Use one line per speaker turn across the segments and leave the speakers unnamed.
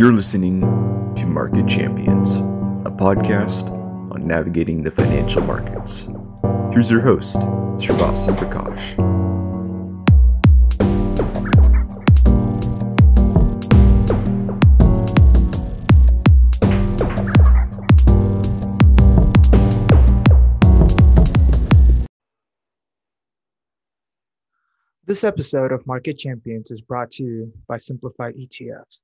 You're listening to Market Champions, a podcast on navigating the financial markets. Here's your host, Srivastava Prakash.
This episode of Market Champions is brought to you by Simplify ETFs.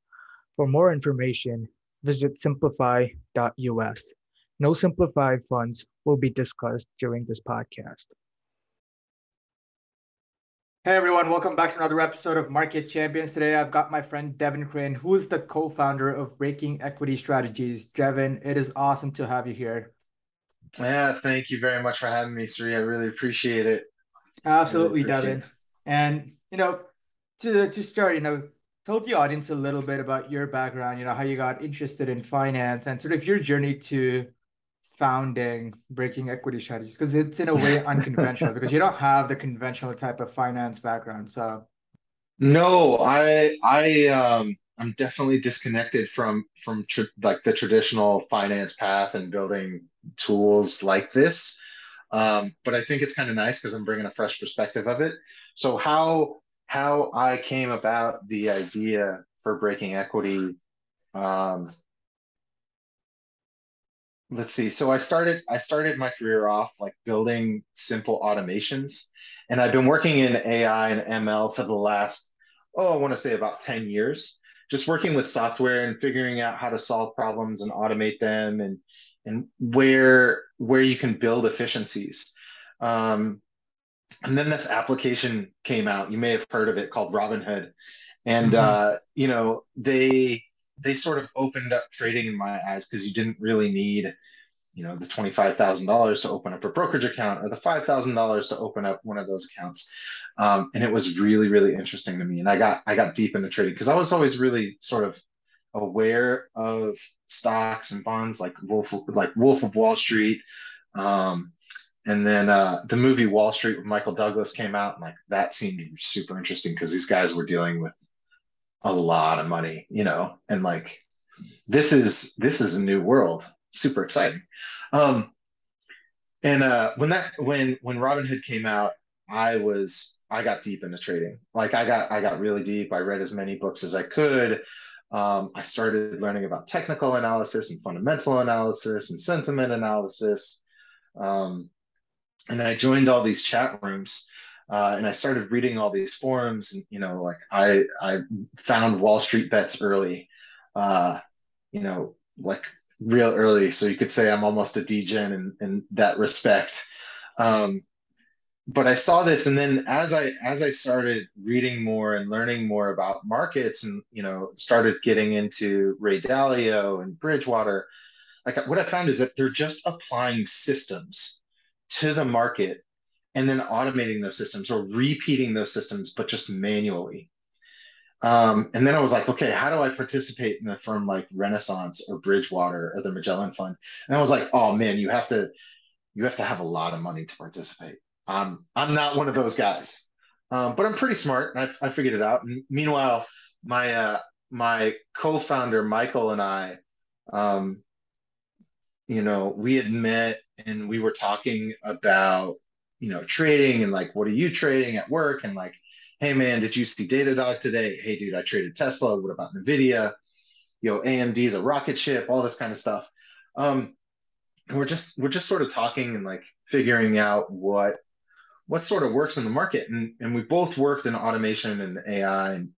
For more information, visit simplify.us. No simplified funds will be discussed during this podcast. Hey everyone, welcome back to another episode of Market Champions. Today I've got my friend Devin Crane, who is the co founder of Breaking Equity Strategies. Devin, it is awesome to have you here.
Yeah, thank you very much for having me, Sri. I really appreciate it.
Absolutely, really Devin. It. And, you know, to, to start, you know, tell the audience a little bit about your background, you know, how you got interested in finance and sort of your journey to founding breaking equity strategies because it's in a way unconventional because you don't have the conventional type of finance background so.
No i i um i'm definitely disconnected from from tr- like the traditional finance path and building tools like this. Um but i think it's kind of nice because i'm bringing a fresh perspective of it. So how how I came about the idea for breaking equity. Um, let's see. So I started I started my career off like building simple automations, and I've been working in AI and ML for the last oh I want to say about ten years. Just working with software and figuring out how to solve problems and automate them and and where where you can build efficiencies. Um, and then this application came out. You may have heard of it called Robinhood, and mm-hmm. uh, you know they they sort of opened up trading in my eyes because you didn't really need you know the twenty five thousand dollars to open up a brokerage account or the five thousand dollars to open up one of those accounts, um, and it was really really interesting to me. And I got I got deep into trading because I was always really sort of aware of stocks and bonds like Wolf like Wolf of Wall Street. Um, and then uh, the movie Wall Street with Michael Douglas came out, and like that seemed super interesting because these guys were dealing with a lot of money, you know, and like this is this is a new world, super exciting. Um, and uh, when that when when Robinhood came out, I was I got deep into trading. Like I got I got really deep. I read as many books as I could. Um, I started learning about technical analysis and fundamental analysis and sentiment analysis. Um, and I joined all these chat rooms. Uh, and I started reading all these forums, and you know, like I I found Wall Street bets early, uh, you know, like real early. So you could say I'm almost a degen in in that respect. Um, but I saw this, and then as I as I started reading more and learning more about markets, and you know, started getting into Ray Dalio and Bridgewater, like what I found is that they're just applying systems to the market and then automating those systems or repeating those systems, but just manually. Um, and then I was like, okay, how do I participate in a firm like Renaissance or Bridgewater or the Magellan Fund? And I was like, oh man, you have to, you have to have a lot of money to participate. Um, I'm not one of those guys, um, but I'm pretty smart I, I figured it out. Meanwhile, my uh, my co-founder Michael and I, um, you know, we had met and we were talking about, you know, trading and like, what are you trading at work? And like, hey man, did you see Datadog today? Hey dude, I traded Tesla. What about Nvidia? You know, AMD is a rocket ship, all this kind of stuff. Um, and we're just we're just sort of talking and like figuring out what what sort of works in the market. And and we both worked in automation and AI and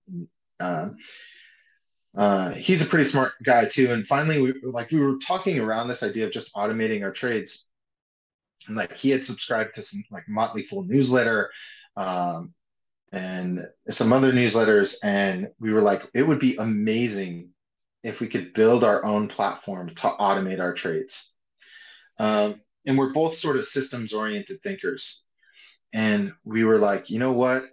um, uh, he's a pretty smart guy too. And finally, we like we were talking around this idea of just automating our trades. And like he had subscribed to some like Motley Fool newsletter, um, and some other newsletters, and we were like, it would be amazing if we could build our own platform to automate our trades. Um, and we're both sort of systems oriented thinkers. And we were like, you know what?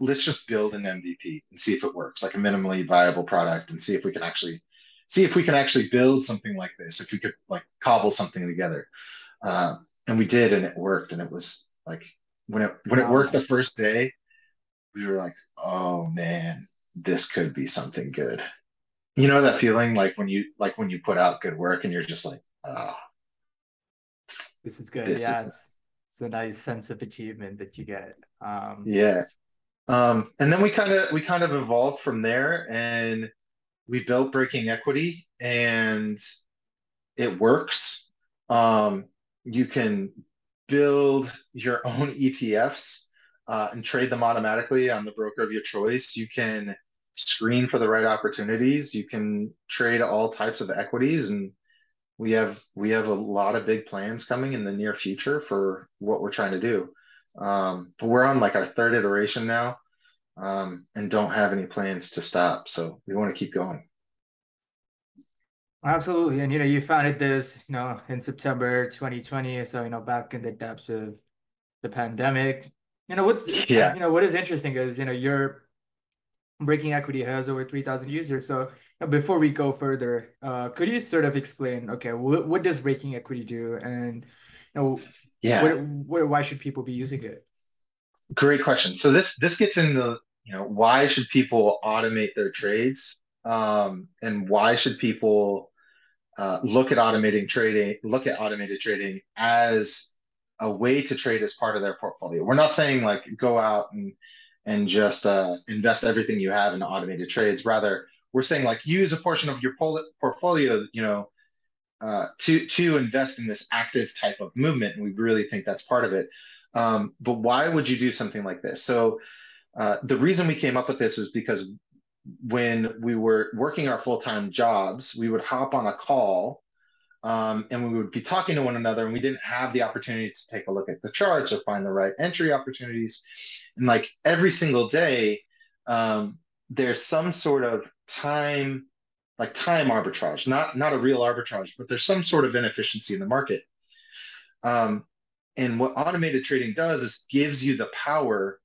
Let's just build an MVP and see if it works, like a minimally viable product, and see if we can actually see if we can actually build something like this. If we could like cobble something together, uh, and we did, and it worked. And it was like when it when it worked the first day, we were like, oh man, this could be something good. you know that feeling like when you like when you put out good work and you're just like, oh,
this is good. This yeah, is... It's, it's a nice sense of achievement that you get. Um,
yeah. Um, and then we kind of we kind of evolved from there and we built breaking equity and it works. Um, you can build your own ETFs uh, and trade them automatically on the broker of your choice. You can screen for the right opportunities. You can trade all types of equities, and we have we have a lot of big plans coming in the near future for what we're trying to do. Um, but we're on like our third iteration now, um, and don't have any plans to stop. So we want to keep going.
Absolutely. And you know, you founded this, you know, in September 2020. So, you know, back in the depths of the pandemic. You know, what's yeah, you know, what is interesting is, you know, your Breaking Equity has over 3,000 users. So, you know, before we go further, uh, could you sort of explain, okay, what, what does Breaking Equity do? And you know, yeah, what, what, why should people be using it?
Great question. So this this gets into, you know, why should people automate their trades? Um, and why should people uh, look at automating trading, look at automated trading as a way to trade as part of their portfolio. We're not saying like go out and and just uh, invest everything you have in automated trades. Rather, we're saying like use a portion of your portfolio, you know, uh, to to invest in this active type of movement, and we really think that's part of it. Um, but why would you do something like this? So uh, the reason we came up with this was because when we were working our full-time jobs we would hop on a call um, and we would be talking to one another and we didn't have the opportunity to take a look at the charts or find the right entry opportunities and like every single day um, there's some sort of time like time arbitrage not not a real arbitrage but there's some sort of inefficiency in the market. Um, and what automated trading does is gives you the power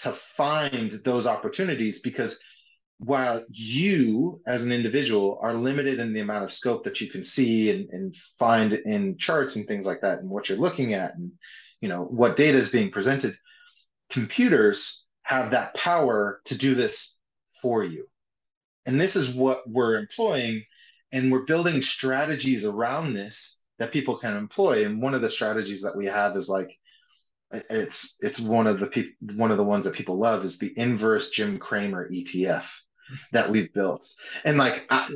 to find those opportunities because while you as an individual are limited in the amount of scope that you can see and, and find in charts and things like that and what you're looking at and you know what data is being presented computers have that power to do this for you and this is what we're employing and we're building strategies around this that people can employ and one of the strategies that we have is like it's it's one of the people one of the ones that people love is the inverse jim cramer etf that we've built. And like, I,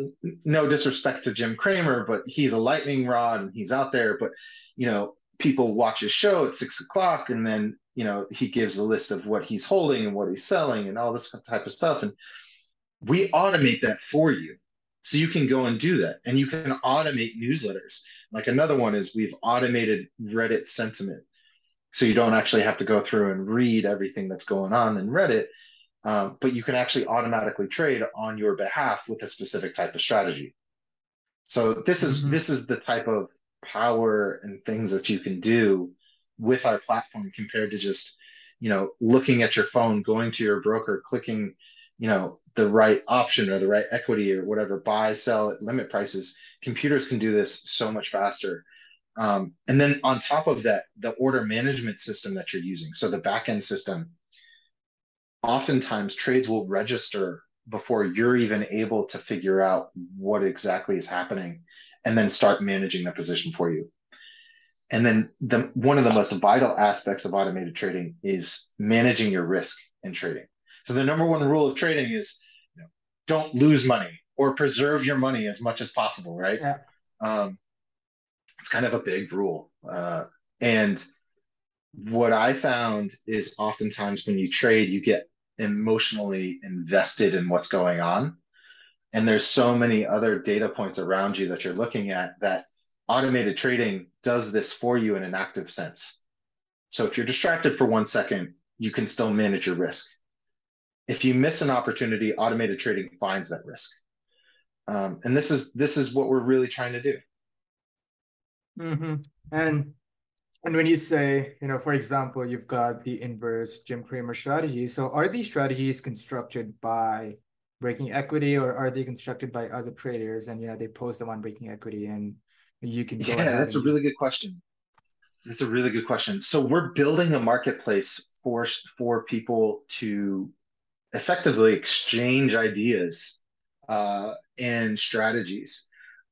no disrespect to Jim Cramer, but he's a lightning rod and he's out there. But you know, people watch his show at six o'clock, and then you know he gives a list of what he's holding and what he's selling and all this type of stuff. And we automate that for you, so you can go and do that, and you can automate newsletters. Like another one is we've automated Reddit sentiment. So you don't actually have to go through and read everything that's going on in Reddit um, but you can actually automatically trade on your behalf with a specific type of strategy. So this is mm-hmm. this is the type of power and things that you can do with our platform compared to just you know looking at your phone, going to your broker, clicking you know the right option or the right equity or whatever buy sell at limit prices. Computers can do this so much faster. Um, and then on top of that, the order management system that you're using, so the backend system oftentimes trades will register before you're even able to figure out what exactly is happening and then start managing the position for you. And then the one of the most vital aspects of automated trading is managing your risk in trading. So the number one rule of trading is you know, don't lose money or preserve your money as much as possible, right? Yeah. Um, it's kind of a big rule. Uh, and what I found is oftentimes when you trade, you get emotionally invested in what's going on. And there's so many other data points around you that you're looking at that automated trading does this for you in an active sense. So if you're distracted for one second, you can still manage your risk. If you miss an opportunity, automated trading finds that risk. Um, and this is this is what we're really trying to do.
Mm-hmm. And and when you say, you know, for example, you've got the inverse Jim Cramer strategy. So are these strategies constructed by breaking equity or are they constructed by other traders and you know they post them on breaking equity and you can
go Yeah, that's a really good question. That's a really good question. So we're building a marketplace for for people to effectively exchange ideas uh, and strategies.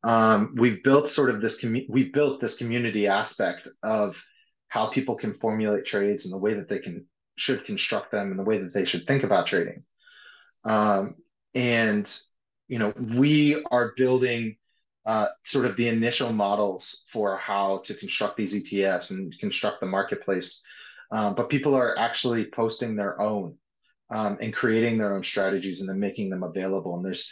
Um, we've built sort of this commu- we've built this community aspect of how people can formulate trades and the way that they can should construct them and the way that they should think about trading. Um, and you know, we are building uh, sort of the initial models for how to construct these ETFs and construct the marketplace. Um, but people are actually posting their own um, and creating their own strategies and then making them available. And there's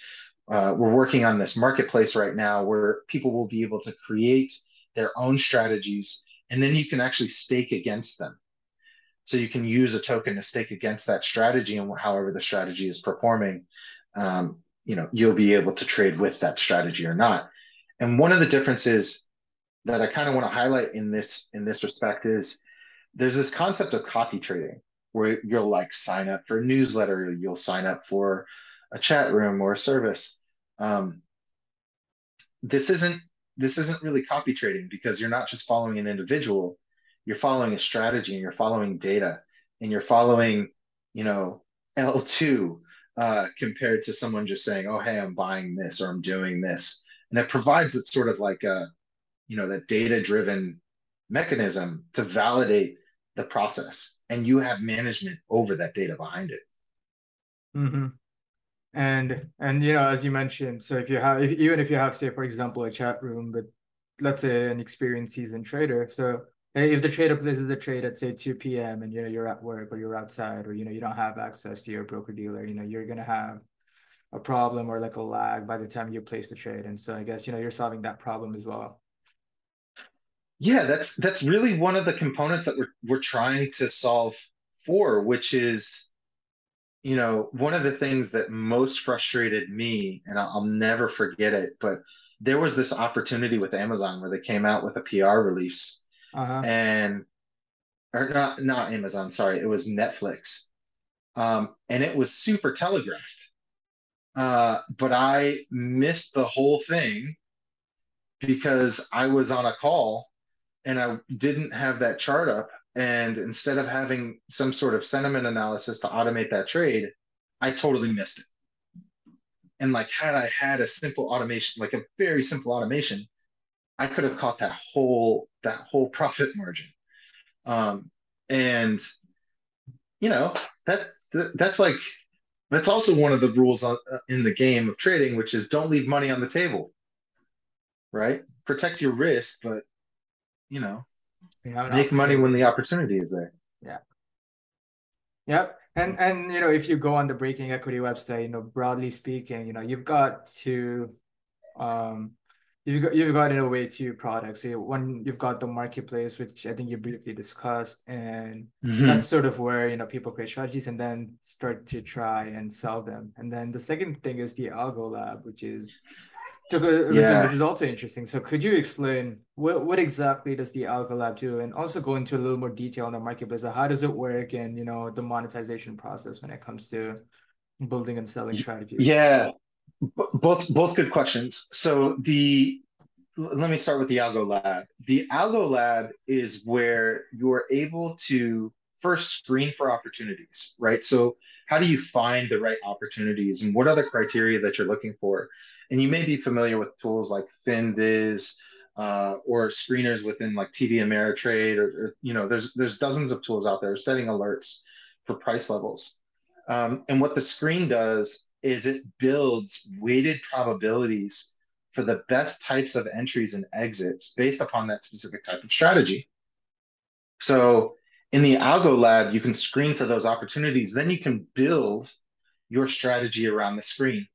uh, we're working on this marketplace right now where people will be able to create their own strategies and then you can actually stake against them. So you can use a token to stake against that strategy, and however the strategy is performing, um, you know, you'll be able to trade with that strategy or not. And one of the differences that I kind of want to highlight in this in this respect is there's this concept of copy trading where you'll like sign up for a newsletter, you'll sign up for a chat room or a service. Um, this isn't this isn't really copy trading because you're not just following an individual, you're following a strategy and you're following data and you're following, you know, L2 uh, compared to someone just saying, oh, hey, I'm buying this or I'm doing this. And it provides that sort of like a, you know, that data driven mechanism to validate the process. And you have management over that data behind it.
Mm-hmm. And and you know as you mentioned so if you have if, even if you have say for example a chat room but let's say an experienced seasoned trader so if the trader places a trade at say 2 p.m and you know you're at work or you're outside or you know you don't have access to your broker dealer you know you're to have a problem or like a lag by the time you place the trade. And so i guess you know you're solving that problem as well
yeah that's that's really one of the components that we're we're trying to solve for which is you know, one of the things that most frustrated me, and I'll, I'll never forget it, but there was this opportunity with Amazon where they came out with a PR release, uh-huh. and or not not Amazon, sorry, it was Netflix, um, and it was super telegraphed. Uh, but I missed the whole thing because I was on a call and I didn't have that chart up and instead of having some sort of sentiment analysis to automate that trade, I totally missed it. And like, had I had a simple automation, like a very simple automation, I could have caught that whole that whole profit margin. Um, and you know that, that that's like that's also one of the rules on, uh, in the game of trading, which is don't leave money on the table. Right? Protect your risk, but you know make money when the opportunity is there.
Yeah. Yep. And and you know, if you go on the Breaking Equity website, you know, broadly speaking, you know, you've got to um you've got you've got in a way two products. So one you've got the marketplace, which I think you briefly discussed, and mm-hmm. that's sort of where you know people create strategies and then start to try and sell them. And then the second thing is the Algo Lab, which is so yeah. this is also interesting. So could you explain what, what exactly does the Algo Lab do and also go into a little more detail on the marketplace. How does it work and you know the monetization process when it comes to building and selling strategies?
Yeah. Both both good questions. So the let me start with the Algo Lab. The Algo Lab is where you're able to first screen for opportunities, right? So how do you find the right opportunities and what are the criteria that you're looking for? And you may be familiar with tools like FinViz uh, or screeners within like TD Ameritrade, or, or, you know, there's there's dozens of tools out there setting alerts for price levels. Um, and what the screen does is it builds weighted probabilities for the best types of entries and exits based upon that specific type of strategy. So in the Algo Lab, you can screen for those opportunities. Then you can build your strategy around the screen.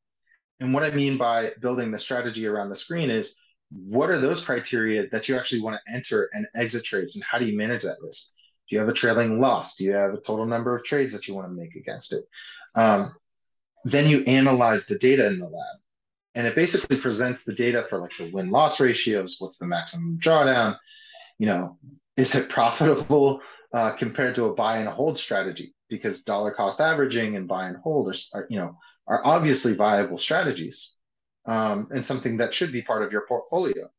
And what I mean by building the strategy around the screen is what are those criteria that you actually want to enter and exit trades, and how do you manage that risk? Do you have a trailing loss? Do you have a total number of trades that you want to make against it? Um, then you analyze the data in the lab, and it basically presents the data for like the win loss ratios. What's the maximum drawdown? You know, is it profitable uh, compared to a buy and hold strategy? Because dollar cost averaging and buy and hold are, are you know are obviously viable strategies um, and something that should be part of your portfolio.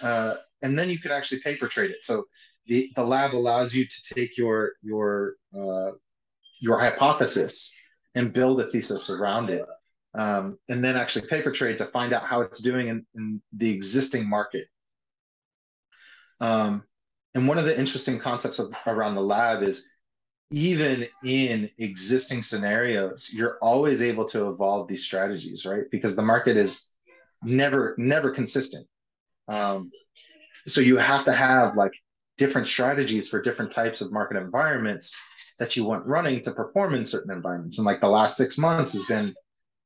Uh, and then you can actually paper trade it. So the, the lab allows you to take your your uh, your hypothesis and build a thesis around it. um, and then actually paper trade to find out how it's doing in, in the existing market. Um, and one of the interesting concepts of, around the lab is even in existing scenarios, you're always able to evolve these strategies, right? Because the market is never, never consistent. Um, so you have to have like different strategies for different types of market environments that you want running to perform in certain environments. And like the last six months has been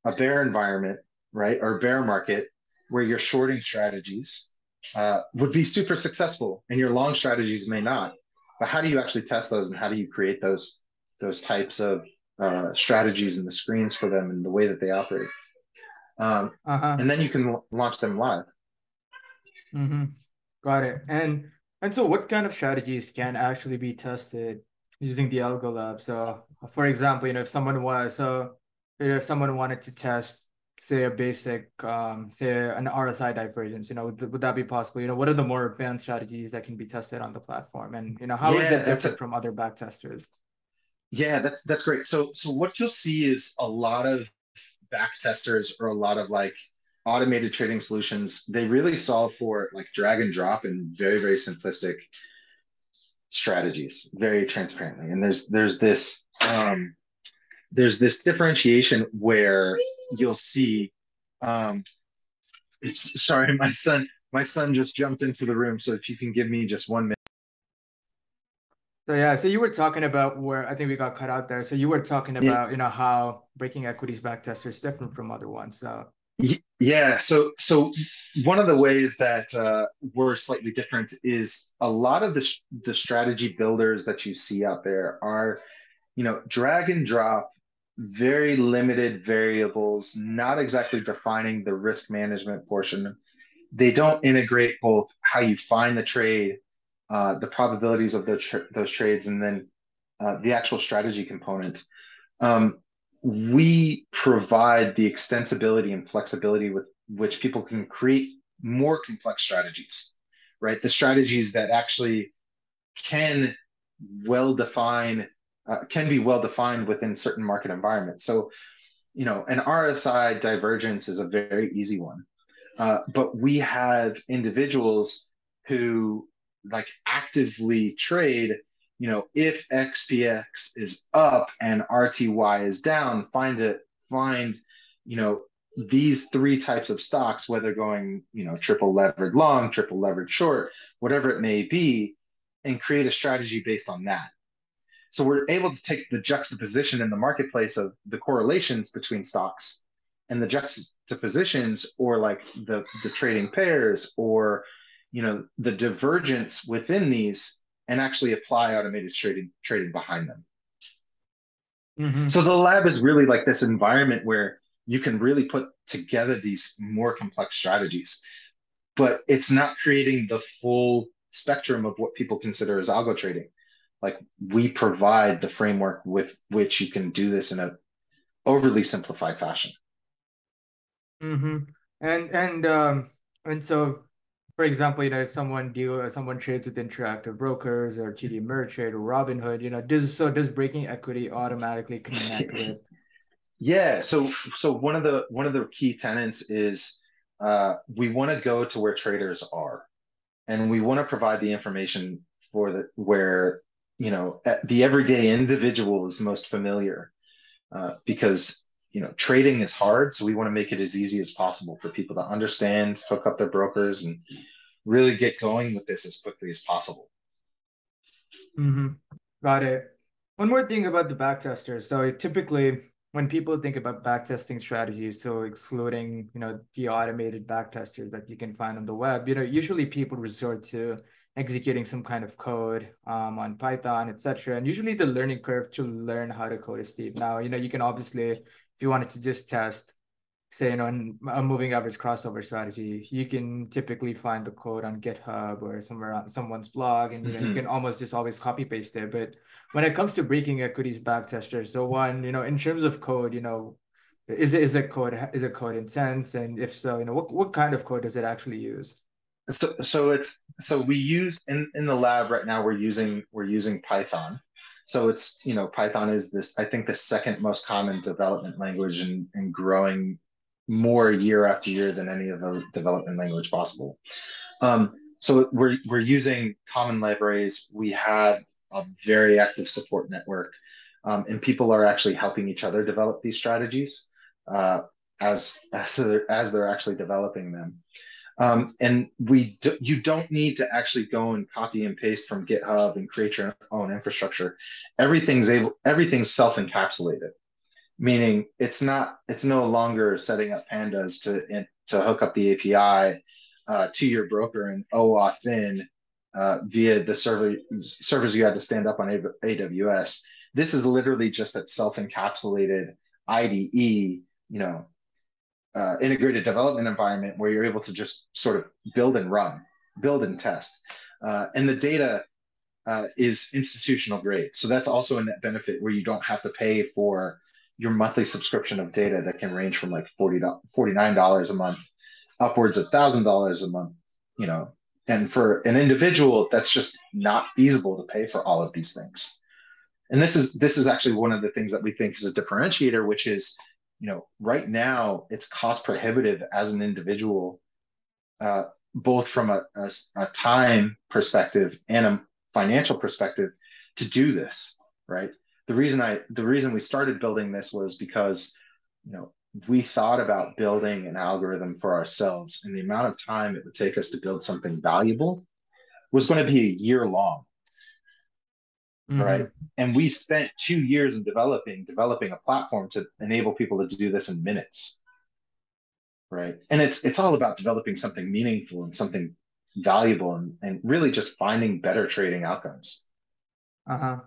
a bear environment, right? Or bear market where your shorting strategies uh, would be super successful and your long strategies may not. But how do you actually test those and how do you create those those types of uh, strategies and the screens for them and the way that they operate? Um, uh-huh. And then you can l- launch them live.
Mm-hmm. Got it. And and so, what kind of strategies can actually be tested using the Algo Lab? So, for example, you know, if someone was so if someone wanted to test say a basic um say an RSI divergence, you know, would, would that be possible? You know, what are the more advanced strategies that can be tested on the platform? And you know, how yeah, is it different a, from other back testers?
Yeah, that's that's great. So so what you'll see is a lot of back testers or a lot of like automated trading solutions, they really solve for like drag and drop and very, very simplistic strategies, very transparently. And there's there's this um there's this differentiation where you'll see um it's sorry my son my son just jumped into the room so if you can give me just one minute
so yeah so you were talking about where i think we got cut out there so you were talking about yeah. you know how breaking equities back backtester is different from other ones so
yeah so so one of the ways that uh, we're slightly different is a lot of the, the strategy builders that you see out there are you know drag and drop very limited variables, not exactly defining the risk management portion. They don't integrate both how you find the trade, uh, the probabilities of those, those trades, and then uh, the actual strategy component. Um, we provide the extensibility and flexibility with which people can create more complex strategies, right? The strategies that actually can well define uh, can be well defined within certain market environments. So, you know, an RSI divergence is a very easy one. Uh, but we have individuals who like actively trade, you know, if SPX is up and RTY is down, find it, find, you know, these three types of stocks, whether going, you know, triple levered long, triple levered short, whatever it may be, and create a strategy based on that. So we're able to take the juxtaposition in the marketplace of the correlations between stocks and the juxtapositions or like the, the trading pairs or you know the divergence within these and actually apply automated trading trading behind them. Mm-hmm. So the lab is really like this environment where you can really put together these more complex strategies, but it's not creating the full spectrum of what people consider as algo trading. Like we provide the framework with which you can do this in a overly simplified fashion.
Mm-hmm. and and um and so for example you know if someone deal someone trades with interactive brokers or TD Ameritrade or Robinhood you know does so does breaking equity automatically connect with
yeah so so one of the one of the key tenants is uh, we want to go to where traders are. And we want to provide the information for the where you know the everyday individual is most familiar uh, because you know trading is hard so we want to make it as easy as possible for people to understand hook up their brokers and really get going with this as quickly as possible.
Mm-hmm. got it. One more thing about the backtesters so typically when people think about backtesting strategies so excluding you know the automated backtesters that you can find on the web you know usually people resort to executing some kind of code um, on Python, etc. And usually the learning curve to learn how to code is steep. Now, you know, you can obviously, if you wanted to just test, say, you know, a moving average crossover strategy, you can typically find the code on GitHub or somewhere on someone's blog, and you know, mm-hmm. you can almost just always copy paste it. But when it comes to breaking equities backtesters, so one, you know, in terms of code, you know, is it is it code is it code intense, and if so, you know, what what kind of code does it actually use?
So so it's so we use in in the lab right now we're using we're using Python. So it's you know Python is this I think the second most common development language and, and growing more year after year than any of the development language possible. Um, so we're we're using common libraries. We have a very active support network, um, and people are actually helping each other develop these strategies uh, as as they're, as they're actually developing them. Um, and we do, you don't need to actually go and copy and paste from GitHub and create your own infrastructure. Everything's able everything's self encapsulated, meaning it's not it's no longer setting up pandas to to hook up the API uh, to your broker and OAuth in uh, via the server servers you had to stand up on AWS. This is literally just that self-encapsulated IDE, you know, uh, integrated development environment where you're able to just sort of build and run, build and test, uh, and the data uh, is institutional grade. So that's also a net benefit where you don't have to pay for your monthly subscription of data that can range from like 40 $49 a month upwards of thousand dollars a month, you know, and for an individual, that's just not feasible to pay for all of these things. And this is this is actually one of the things that we think is a differentiator, which is, you know, right now it's cost prohibitive as an individual, uh, both from a, a, a time perspective and a financial perspective, to do this. Right. The reason I the reason we started building this was because, you know, we thought about building an algorithm for ourselves and the amount of time it would take us to build something valuable was going to be a year long. Mm-hmm. right? And we spent two years in developing developing a platform to enable people to do this in minutes. Right? And it's it's all about developing something meaningful and something valuable and, and really just finding better trading outcomes.
Uh-huh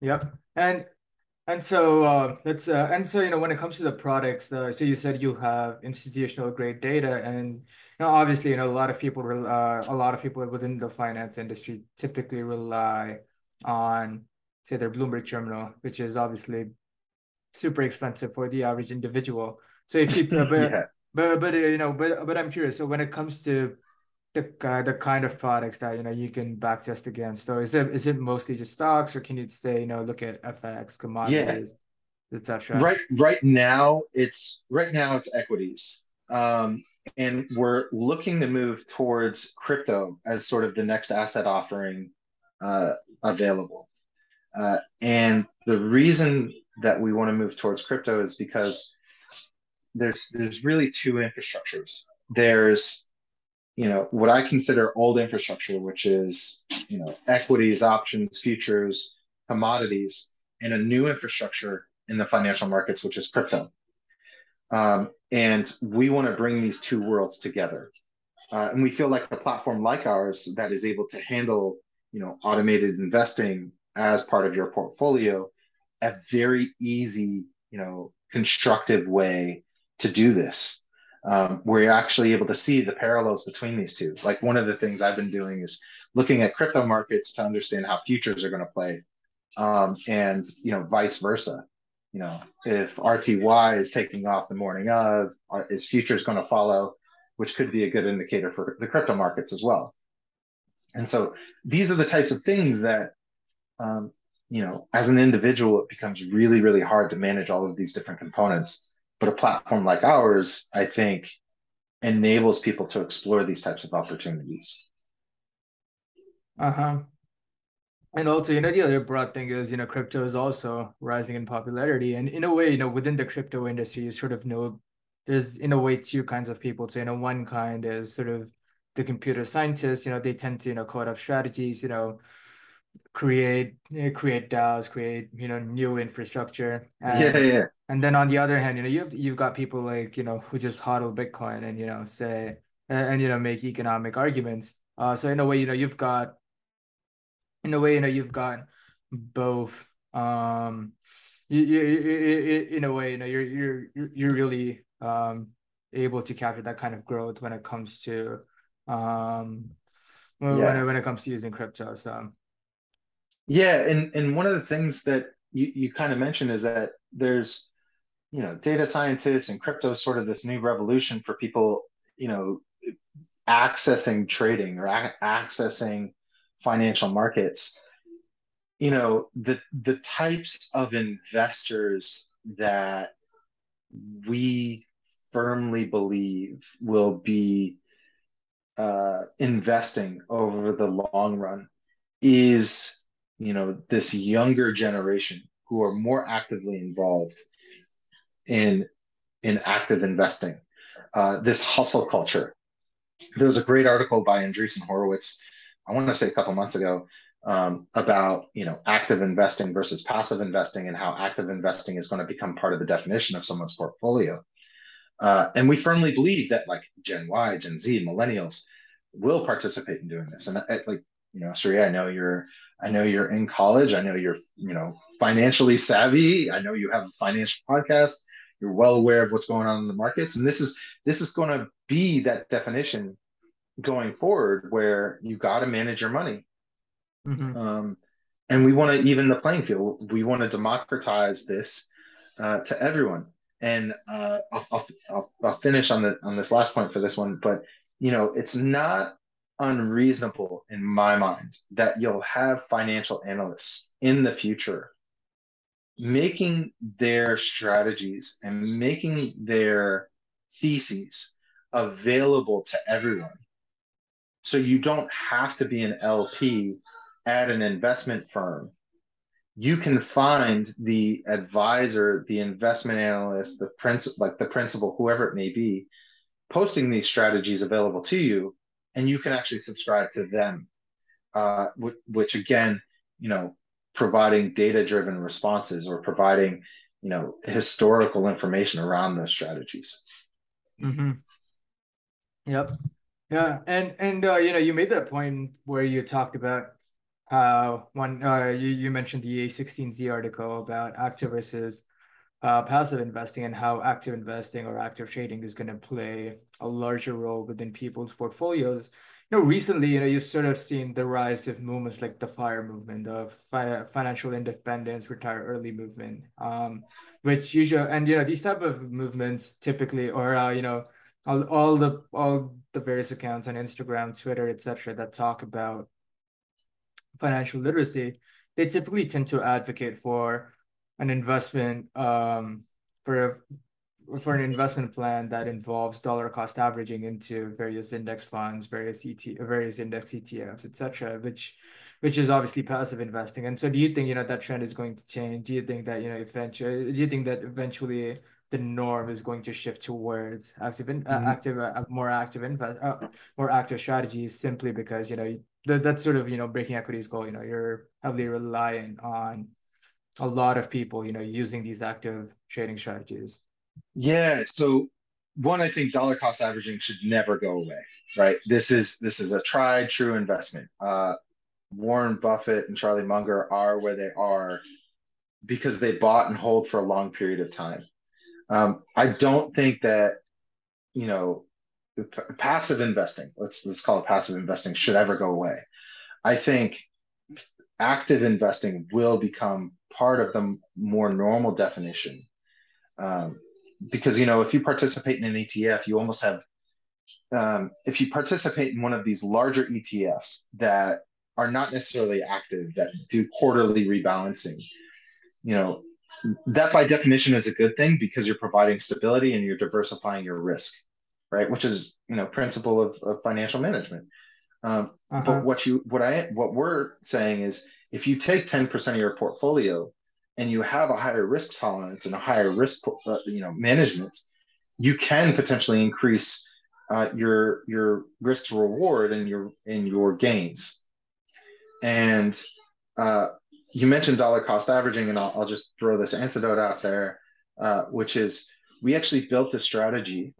yep and and so uh, let's uh, and so you know when it comes to the products, the so you said you have institutional grade data, and you know obviously you know a lot of people uh, a lot of people within the finance industry typically rely on say their Bloomberg terminal, which is obviously super expensive for the average individual. So if you but yeah. but but uh, you know but but I'm curious. So when it comes to the uh, the kind of products that you know you can backtest against? So is it is it mostly just stocks, or can you say you know look at FX, commodities, yeah. etc.
Right right now it's right now it's equities, um, and we're looking to move towards crypto as sort of the next asset offering uh, available. Uh, and the reason that we want to move towards crypto is because there's there's really two infrastructures. There's you know what I consider old infrastructure, which is you know equities, options, futures, commodities, and a new infrastructure in the financial markets, which is crypto. Um, and we want to bring these two worlds together. Uh, and we feel like a platform like ours that is able to handle you know automated investing as part of your portfolio, a very easy you know constructive way to do this um, where you're actually able to see the parallels between these two. Like one of the things I've been doing is looking at crypto markets to understand how futures are going to play, um, and you know vice versa. You know, if RTY is taking off the morning of, is futures going to follow, which could be a good indicator for the crypto markets as well. And so these are the types of things that, um, you know, as an individual, it becomes really, really hard to manage all of these different components but a platform like ours, I think, enables people to explore these types of opportunities.
Uh-huh. And also, you know, the other broad thing is, you know, crypto is also rising in popularity. And in a way, you know, within the crypto industry, you sort of know there's in a way two kinds of people. So, you know, one kind is sort of the computer scientists, you know, they tend to, you know, code up strategies, you know, create create DAOs, create you know new infrastructure.
And, yeah, yeah.
And then on the other hand, you know you've you've got people like you know who just hodl Bitcoin and you know say and, and you know make economic arguments. Uh, so in a way, you know you've got in a way, you know you've got both. Um, you, you, you, in a way, you know you're you're you're really um able to capture that kind of growth when it comes to um when, yeah. when it comes to using crypto. So
yeah, and and one of the things that you, you kind of mentioned is that there's you know data scientists and crypto sort of this new revolution for people you know accessing trading or a- accessing financial markets. You know the the types of investors that we firmly believe will be uh, investing over the long run is you know this younger generation who are more actively involved in in active investing uh, this hustle culture there was a great article by andreessen horowitz i want to say a couple months ago um, about you know active investing versus passive investing and how active investing is going to become part of the definition of someone's portfolio uh, and we firmly believe that like gen y gen z millennials will participate in doing this and uh, like you know Sri, i know you're I know you're in college. I know you're, you know, financially savvy. I know you have a financial podcast. You're well aware of what's going on in the markets. And this is this is going to be that definition going forward where you got to manage your money. Mm-hmm. Um, and we want to even the playing field. We want to democratize this uh, to everyone. And uh, I'll, I'll, I'll finish on the on this last point for this one. But you know, it's not unreasonable in my mind that you'll have financial analysts in the future making their strategies and making their theses available to everyone. So you don't have to be an LP at an investment firm. You can find the advisor, the investment analyst, the principal, like the principal, whoever it may be, posting these strategies available to you and you can actually subscribe to them, uh, which, which again, you know, providing data-driven responses or providing, you know, historical information around those strategies.
Mm-hmm. Yep. Yeah, and and uh, you know, you made that point where you talked about how one uh, you you mentioned the A16Z article about active versus uh, passive investing and how active investing or active trading is going to play a larger role within people's portfolios. Know, recently, you know, you've sort of seen the rise of movements like the FIRE movement, the fi financial independence, retire early movement, um, which usually, and you know, these type of movements typically, or uh, you know, all, all the all the various accounts on Instagram, Twitter, etc., that talk about financial literacy, they typically tend to advocate for an investment um, for for an investment plan that involves dollar cost averaging into various index funds, various ET, various index ETFs, etc., which which is obviously passive investing. And so, do you think you know that trend is going to change? Do you think that you know eventually? Do you think that eventually the norm is going to shift towards active, in, uh, mm-hmm. active, uh, more active invest, uh, more active strategies, simply because you know that that's sort of you know breaking equities goal. You know, you're heavily reliant on a lot of people, you know, using these active trading strategies?
Yeah. So one, I think dollar cost averaging should never go away, right? This is this is a tried true investment. Uh, Warren Buffett and Charlie Munger are where they are because they bought and hold for a long period of time. Um, I don't think that you know p- passive investing. Let's let's call it passive investing should ever go away. I think active investing will become part of the more normal definition. Um, because you know, if you participate in an ETF, you almost have um, if you participate in one of these larger ETFs that are not necessarily active, that do quarterly rebalancing, you know, that by definition is a good thing because you're providing stability and you're diversifying your risk, right? Which is, you know, principle of, of financial management. Um, uh-huh. But what you, what I, what we're saying is, if you take 10% of your portfolio and you have a higher risk tolerance and a higher risk uh, you know management you can potentially increase uh, your your risk to reward and your and your gains and uh, you mentioned dollar cost averaging and I'll, I'll just throw this antidote out there uh, which is we actually built a strategy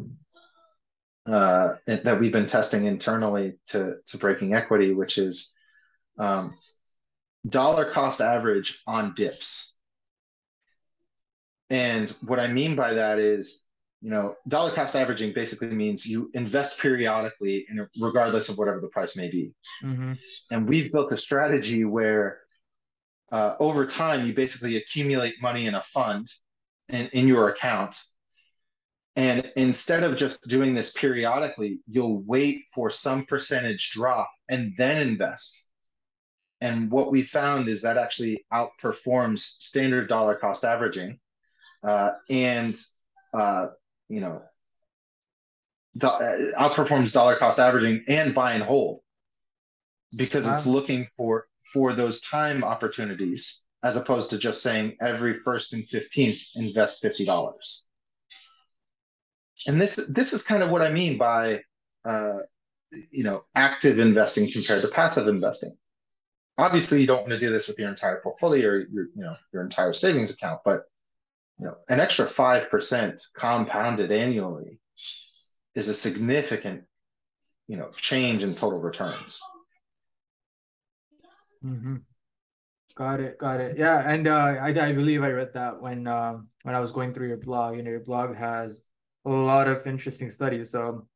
uh, that we've been testing internally to to breaking equity which is um, dollar cost average on dips. And what I mean by that is, you know, dollar cost averaging basically means you invest periodically, and regardless of whatever the price may be. Mm-hmm. And we've built a strategy where, uh, over time, you basically accumulate money in a fund, in, in your account. And instead of just doing this periodically, you'll wait for some percentage drop and then invest. And what we found is that actually outperforms standard dollar cost averaging. Uh, and, uh, you know, outperforms dollar cost averaging and buy and hold because wow. it's looking for for those time opportunities as opposed to just saying every first and 15th invest $50 and this this is kind of what i mean by uh, you know active investing compared to passive investing obviously you don't want to do this with your entire portfolio or your you know your entire savings account but you know an extra 5% compounded annually is a significant you know change in total returns.
Mm-hmm. got it got it. Yeah and uh, I, I believe i read that when uh, when i was going through your blog you know your blog has a lot of interesting studies. So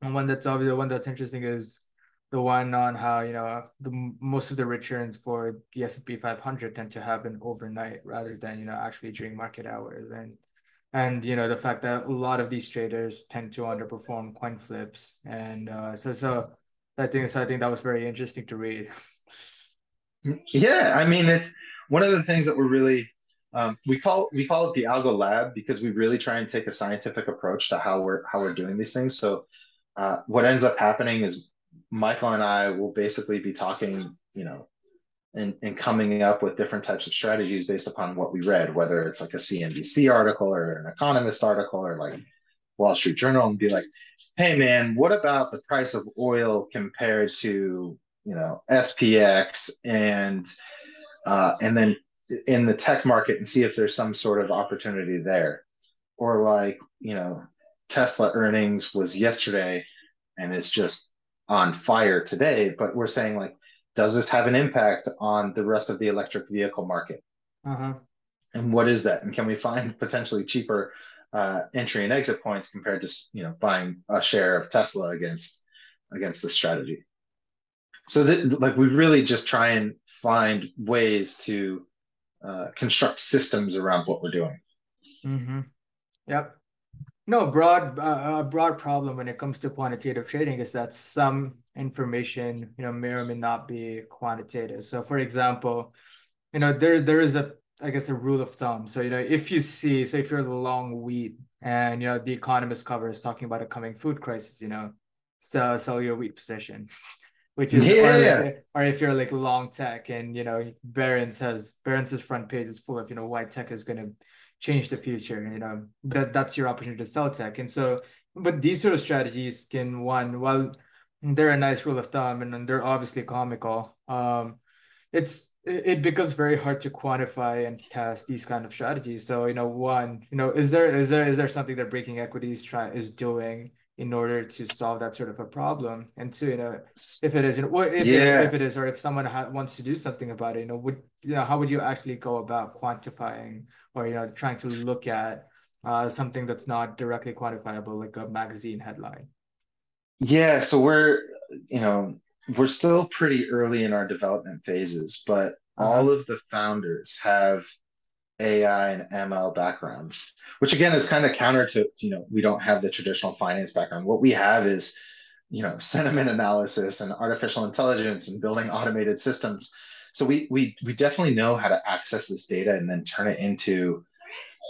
one that's obviously the one that's interesting is the one on how you know the most of the returns for the S&P 500 tend to happen overnight rather than you know actually during market hours and and you know the fact that a lot of these traders tend to underperform coin flips and uh, so so I think so I think that was very interesting to read.
Yeah, I mean it's one of the things that we're really um, we call we call it the algo lab because we really try and take a scientific approach to how we're how we're doing these things. So uh, what ends up happening is Michael and I will basically be talking, you know, and, and coming up with different types of strategies based upon what we read, whether it's like a CNBC article or an economist article or like Wall Street Journal, and be like, hey man, what about the price of oil compared to you know SPX and uh, and then in the tech market and see if there's some sort of opportunity there, or like you know Tesla earnings was yesterday and it's just on fire today, but we're saying like, does this have an impact on the rest of the electric vehicle market? Uh-huh. And what is that? And can we find potentially cheaper uh, entry and exit points compared to you know buying a share of Tesla against against the strategy? So that like we really just try and find ways to uh, construct systems around what we're doing.
Mm-hmm. Yep. No, broad uh, a broad problem when it comes to quantitative trading is that some information, you know, may or may not be quantitative. So, for example, you know, there there is a I guess a rule of thumb. So, you know, if you see, say, if you're the long wheat and you know the Economist cover is talking about a coming food crisis, you know, sell sell your wheat position, which is yeah. or, or if you're like long tech and you know Barron's has Barron's front page is full of you know why tech is going to change the future you know that that's your opportunity to sell tech. And so but these sort of strategies can one while they're a nice rule of thumb and they're obviously comical um it's it becomes very hard to quantify and test these kind of strategies. So you know one you know is there is there is there something that breaking equities try is doing in order to solve that sort of a problem and two you know if it is you know if, yeah. it, if it is or if someone ha- wants to do something about it you know would you know how would you actually go about quantifying or you know trying to look at uh, something that's not directly quantifiable like a magazine headline
yeah so we're you know we're still pretty early in our development phases but uh-huh. all of the founders have AI and ML backgrounds, which again is kind of counter to, you know, we don't have the traditional finance background. What we have is, you know, sentiment analysis and artificial intelligence and building automated systems. So we we we definitely know how to access this data and then turn it into,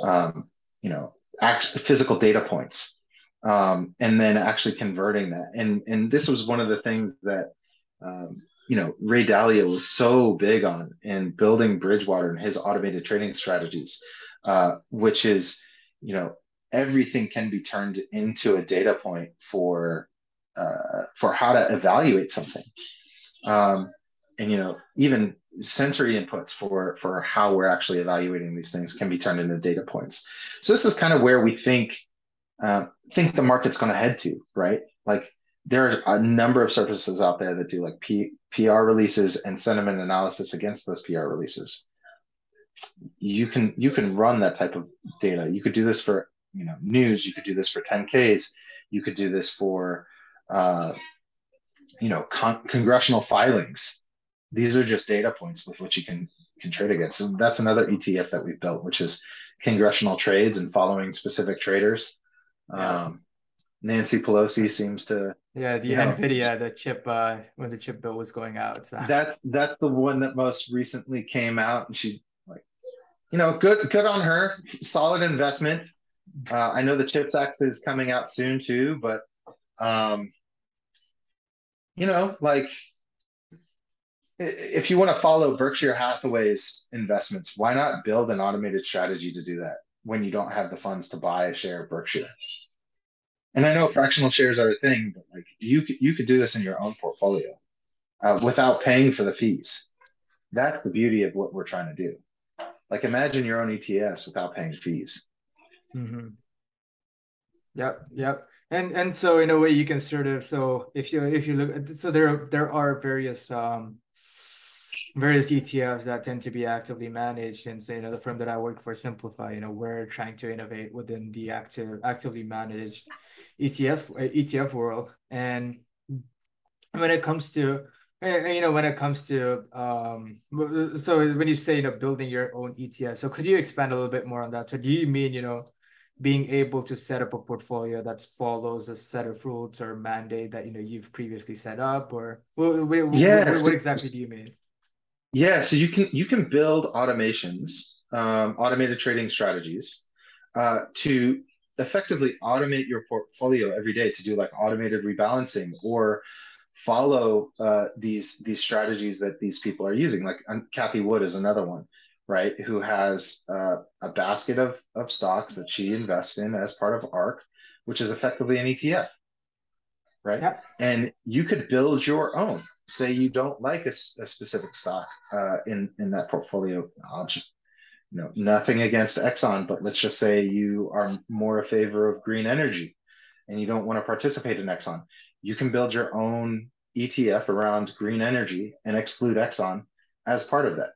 um, you know, act, physical data points, um, and then actually converting that. And and this was one of the things that um, you know Ray Dalio was so big on in building Bridgewater and his automated trading strategies, uh, which is you know everything can be turned into a data point for uh, for how to evaluate something, um, and you know even sensory inputs for for how we're actually evaluating these things can be turned into data points. So this is kind of where we think uh, think the market's going to head to, right? Like there are a number of services out there that do like P, PR releases and sentiment analysis against those PR releases. You can you can run that type of data. You could do this for you know news. You could do this for 10ks. You could do this for uh, you know con- congressional filings. These are just data points with which you can can trade against. So that's another ETF that we've built, which is congressional trades and following specific traders. Yeah. Um, Nancy Pelosi seems to
yeah the Nvidia know, the chip uh when the chip bill was going out
so. that's that's the one that most recently came out and she like you know good good on her solid investment uh, I know the CHIPS Act is coming out soon too but Um, you know, like if you want to follow Berkshire Hathaway's investments, why not build an automated strategy to do that when you don't have the funds to buy a share of Berkshire? And I know fractional shares are a thing, but like you could you could do this in your own portfolio uh, without paying for the fees. That's the beauty of what we're trying to do. Like imagine your own ETFs without paying fees.
Mm-hmm. Yep, yep. And and so in a way you can sort of so if you if you look so there there are various um various ETFs that tend to be actively managed. And so, you know, the firm that I work for, Simplify, you know, we're trying to innovate within the active, actively managed ETF uh, ETF world. And when it comes to uh, uh, you know when it comes to um so when you say you know building your own ETF so could you expand a little bit more on that so do you mean you know being able to set up a portfolio that follows a set of rules or mandate that you know you've previously set up or what, what,
yes.
what, what exactly do you mean
yeah, so you can you can build automations, um, automated trading strategies, uh, to effectively automate your portfolio every day to do like automated rebalancing or follow uh, these these strategies that these people are using. Like um, Cathie Wood is another one, right? Who has uh, a basket of of stocks that she invests in as part of ARK, which is effectively an ETF, right?
Yeah.
And you could build your own say you don't like a, a specific stock uh, in in that portfolio, I'll just you know nothing against Exxon, but let's just say you are more a favor of green energy, and you don't want to participate in Exxon. You can build your own ETF around green energy and exclude Exxon as part of that.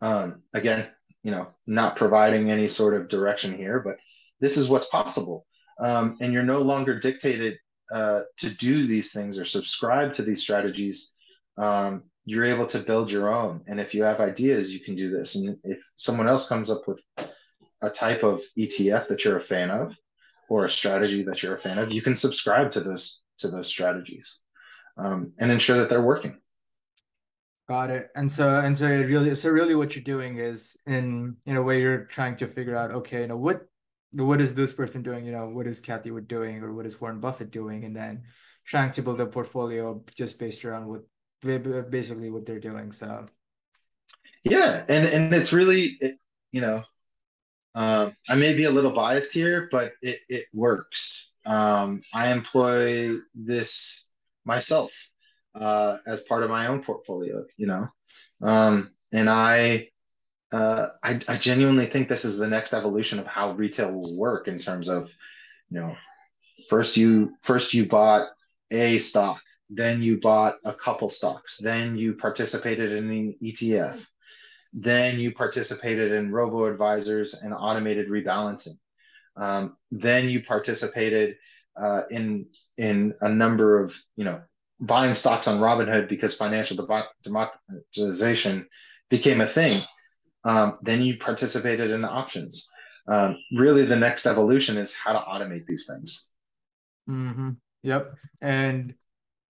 Um, again, you know, not providing any sort of direction here, but this is what's possible. Um, and you're no longer dictated uh, to do these things or subscribe to these strategies, um, you're able to build your own. And if you have ideas, you can do this. And if someone else comes up with a type of ETF that you're a fan of, or a strategy that you're a fan of, you can subscribe to those to those strategies um, and ensure that they're working.
Got it. And so and so it really so really what you're doing is in in a way you're trying to figure out okay, you know, what what is this person doing? You know, what is Cathie Wood doing, or what is Warren Buffett doing, and then trying to build a portfolio just based around what basically what they're doing. So,
yeah, and and it's really, you know, um, I may be a little biased here, but it it works. Um, I employ this myself uh, as part of my own portfolio. You know, um, and I uh, I, I genuinely think this is the next evolution of how retail will work in terms of, you know, first you first you bought a stock, then you bought a couple stocks, then you participated in an ETF, then you participated in robo advisors and automated rebalancing, um, then you participated uh, in in a number of you know buying stocks on Robinhood because financial democratization became a thing um, then you participated in the options. Um, really, the next evolution is how to automate these things.
Mm-hmm. Yep. And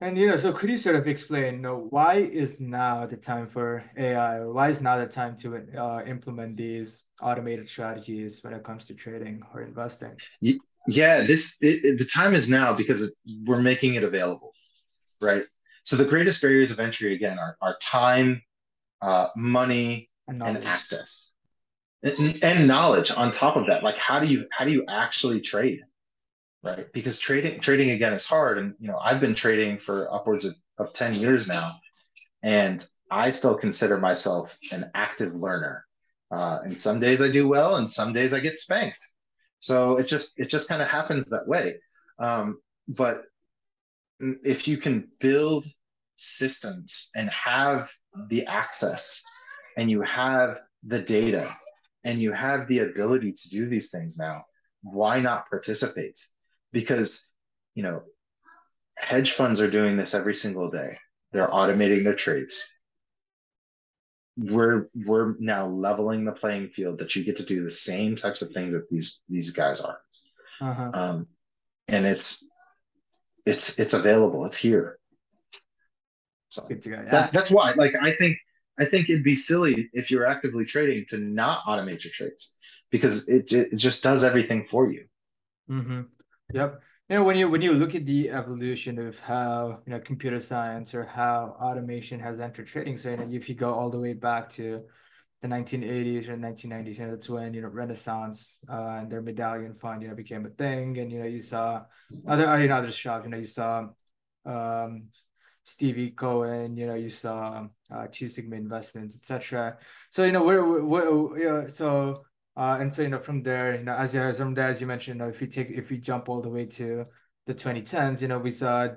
and you know, so could you sort of explain, you know, why is now the time for AI, or why is now the time to uh, implement these automated strategies when it comes to trading or investing?
Yeah, this it, it, the time is now because we're making it available, right? So the greatest barriers of entry again are, are time, uh, money, and, and access. And, and knowledge on top of that. Like how do you how do you actually trade? Right? Because trading trading again is hard. And you know i've been trading for upwards of, of 10 years now. And i still consider myself an active learner. Uh, and some days i do well and some days i get spanked. So it just it just kind of happens that way. Um, but if you can build systems and have the access and you have the data and you have the ability to do these things now, why not participate? Because, you know, hedge funds are doing this every single day. They're automating their trades. We're we're now leveling the playing field that you get to do the same types of things that these these guys are. Uh-huh. Um, and it's it's it's available. It's here. So yeah. that, that's why, like, I think I think it'd be silly if you're actively trading to not automate your trades because it, it just does everything for you.
Mm-hmm. Yep. you know when you when you look at the evolution of how you know computer science or how automation has entered trading so you know if you go all the way back to the 1980s or 1990s and that's when you know renaissance uh, and their medallion fund you know became a thing and you know you saw other you know other shops you know you saw um, Stevie Cohen, you know, you saw uh, Two Sigma Investments, etc. So you know, we're, we're, you know, so uh, and so you know, from there, you know, as as from there, as you mentioned, you know, if we take if we jump all the way to the 2010s, you know, we saw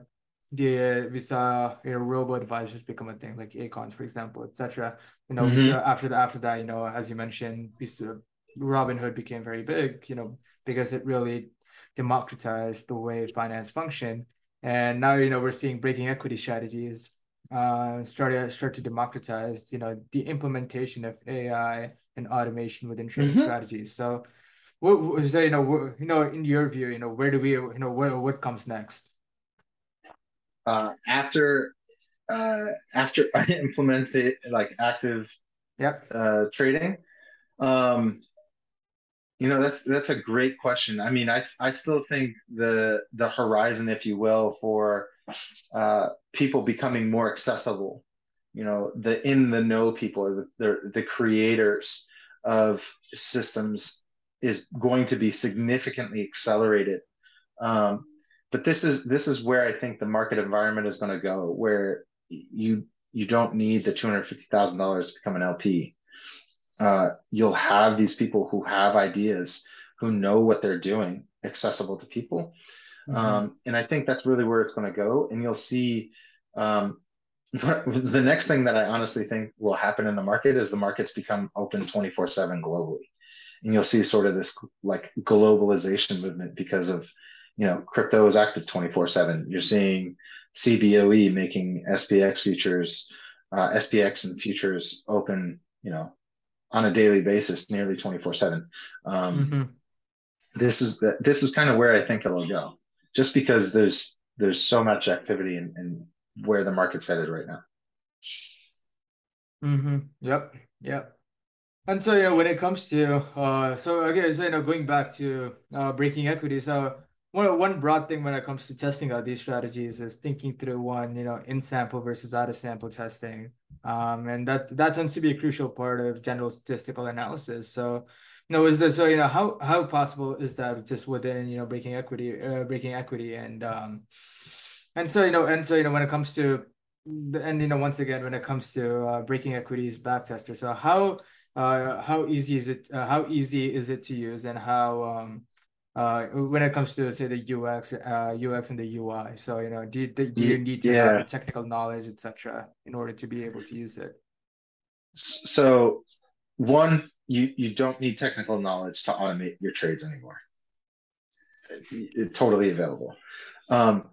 the we saw you know robo advisors become a thing, like Acorns, for example, etc. You know, mm-hmm. after the, after that, you know, as you mentioned, we saw Robinhood became very big, you know, because it really democratized the way finance functioned and now you know we're seeing breaking equity strategies uh, start to start to democratize you know the implementation of AI and automation within trading mm-hmm. strategies. So, what was there? You know, you know, in your view, you know, where do we, you know, where what comes next?
Uh, after uh, after I implemented like active
yep.
uh, trading, um, you know, that's that's a great question. I mean, I I still think the the horizon, if you will, for uh, people becoming more accessible, you know, the in the know people, the, the creators of systems is going to be significantly accelerated. Um, but this is this is where I think the market environment is going to go, where you you don't need the two hundred fifty thousand dollars to become an LP uh, you'll have these people who have ideas, who know what they're doing, accessible to people. Mm-hmm. Um, and I think that's really where it's going to go. And you'll see um, the next thing that I honestly think will happen in the market is the markets become open 24 7 globally. And you'll see sort of this like globalization movement because of, you know, crypto is active 24 7. You're seeing CBOE making SPX futures, uh, SPX and futures open, you know, on a daily basis, nearly 24 seven. Um, mm-hmm. This is the, this is kind of where I think it'll go, just because there's there's so much activity in, in where the market's headed right now.
Mm-hmm. Yep. Yep. And so, yeah, when it comes to, uh, so again, so, you know, going back to uh, breaking equity, so one one broad thing when it comes to testing out these strategies is thinking through one, you know, in sample versus out of sample testing. Um, and that that tends to be a crucial part of general statistical analysis. So, you know, is this so you know how how possible is that just within you know breaking equity, uh, breaking equity, and um, and so you know, and so you know when it comes to the, and you know once again when it comes to uh, breaking equities backtester. So how uh how easy is it? Uh, how easy is it to use, and how um uh, when it comes to say the UX, uh, UX and the UI. So you know, do, do you need to have the technical knowledge, etc., in order to be able to use it?
So, one, you you don't need technical knowledge to automate your trades anymore. It's totally available. Um,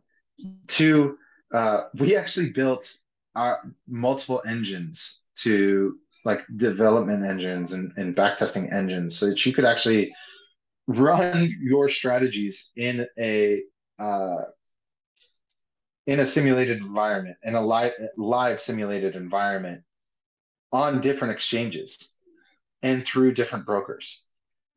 two, uh, we actually built our multiple engines to like development engines and, and backtesting engines so that you could actually run your strategies in a uh, in a simulated environment in a live live simulated environment on different exchanges and through different brokers.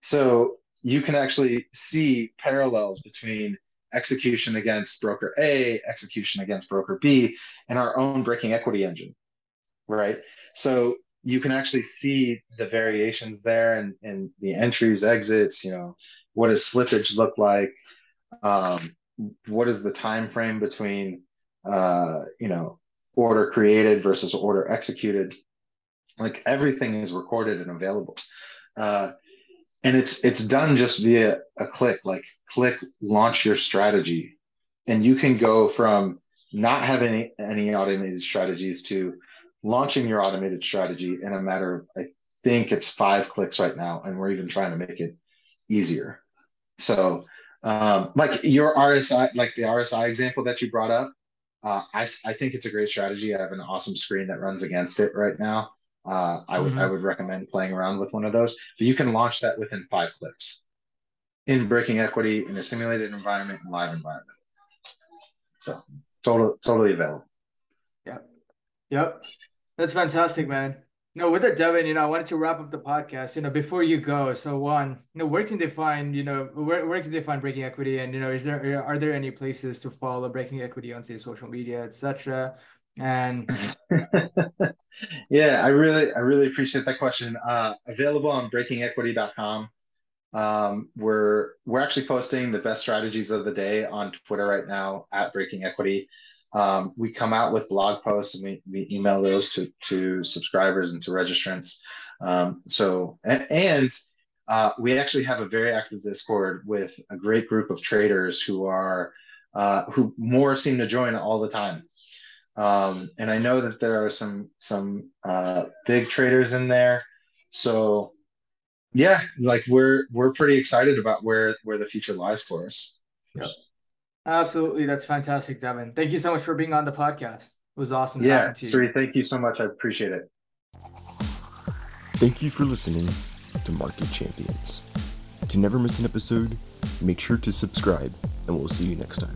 So you can actually see parallels between execution against broker a execution against broker b and our own breaking equity engine right? So you can actually see the variations there and, and the entries, exits, you know, what does slippage look like? Um, what is the time frame between uh, you know, order created versus order executed? Like everything is recorded and available. Uh, and it's it's done just via a click, like click launch your strategy. And you can go from not having any, any automated strategies to launching your automated strategy in a matter of I think it's five clicks right now, and we're even trying to make it easier. So, um, like your RSI, like the RSI example that you brought up, uh, I I think it's a great strategy. I have an awesome screen that runs against it right now. Uh, I would mm-hmm. I would recommend playing around with one of those. But you can launch that within five clicks in breaking equity in a simulated environment and live environment. So total totally available.
Yep. Yep. That's fantastic, man. No, with that, Devin, you know, I wanted to wrap up the podcast. You know, before you go, so one, you know, where can they find, you know, where where can they find Breaking Equity, and you know, is there are there any places to follow Breaking Equity on say social media, etc. And
yeah, I really I really appreciate that question. Uh, available on breakingequity.com. Um, we're we're actually posting the best strategies of the day on Twitter right now at Breaking Equity. Um, we come out with blog posts and we, we email those to, to subscribers and to registrants. Um, so, and, and uh, we actually have a very active Discord with a great group of traders who are, uh, who more seem to join all the time. Um, and I know that there are some, some uh, big traders in there. So yeah, like we're, we're pretty excited about where, where the future lies for us.
Yep. Absolutely. That's fantastic, Devin. Thank you so much for being on the podcast. It was awesome
yeah,
talking to
you. Sri, thank you so much. I appreciate it.
Thank you for listening to Market Champions. To never miss an episode, make sure to subscribe, and we'll see you next time.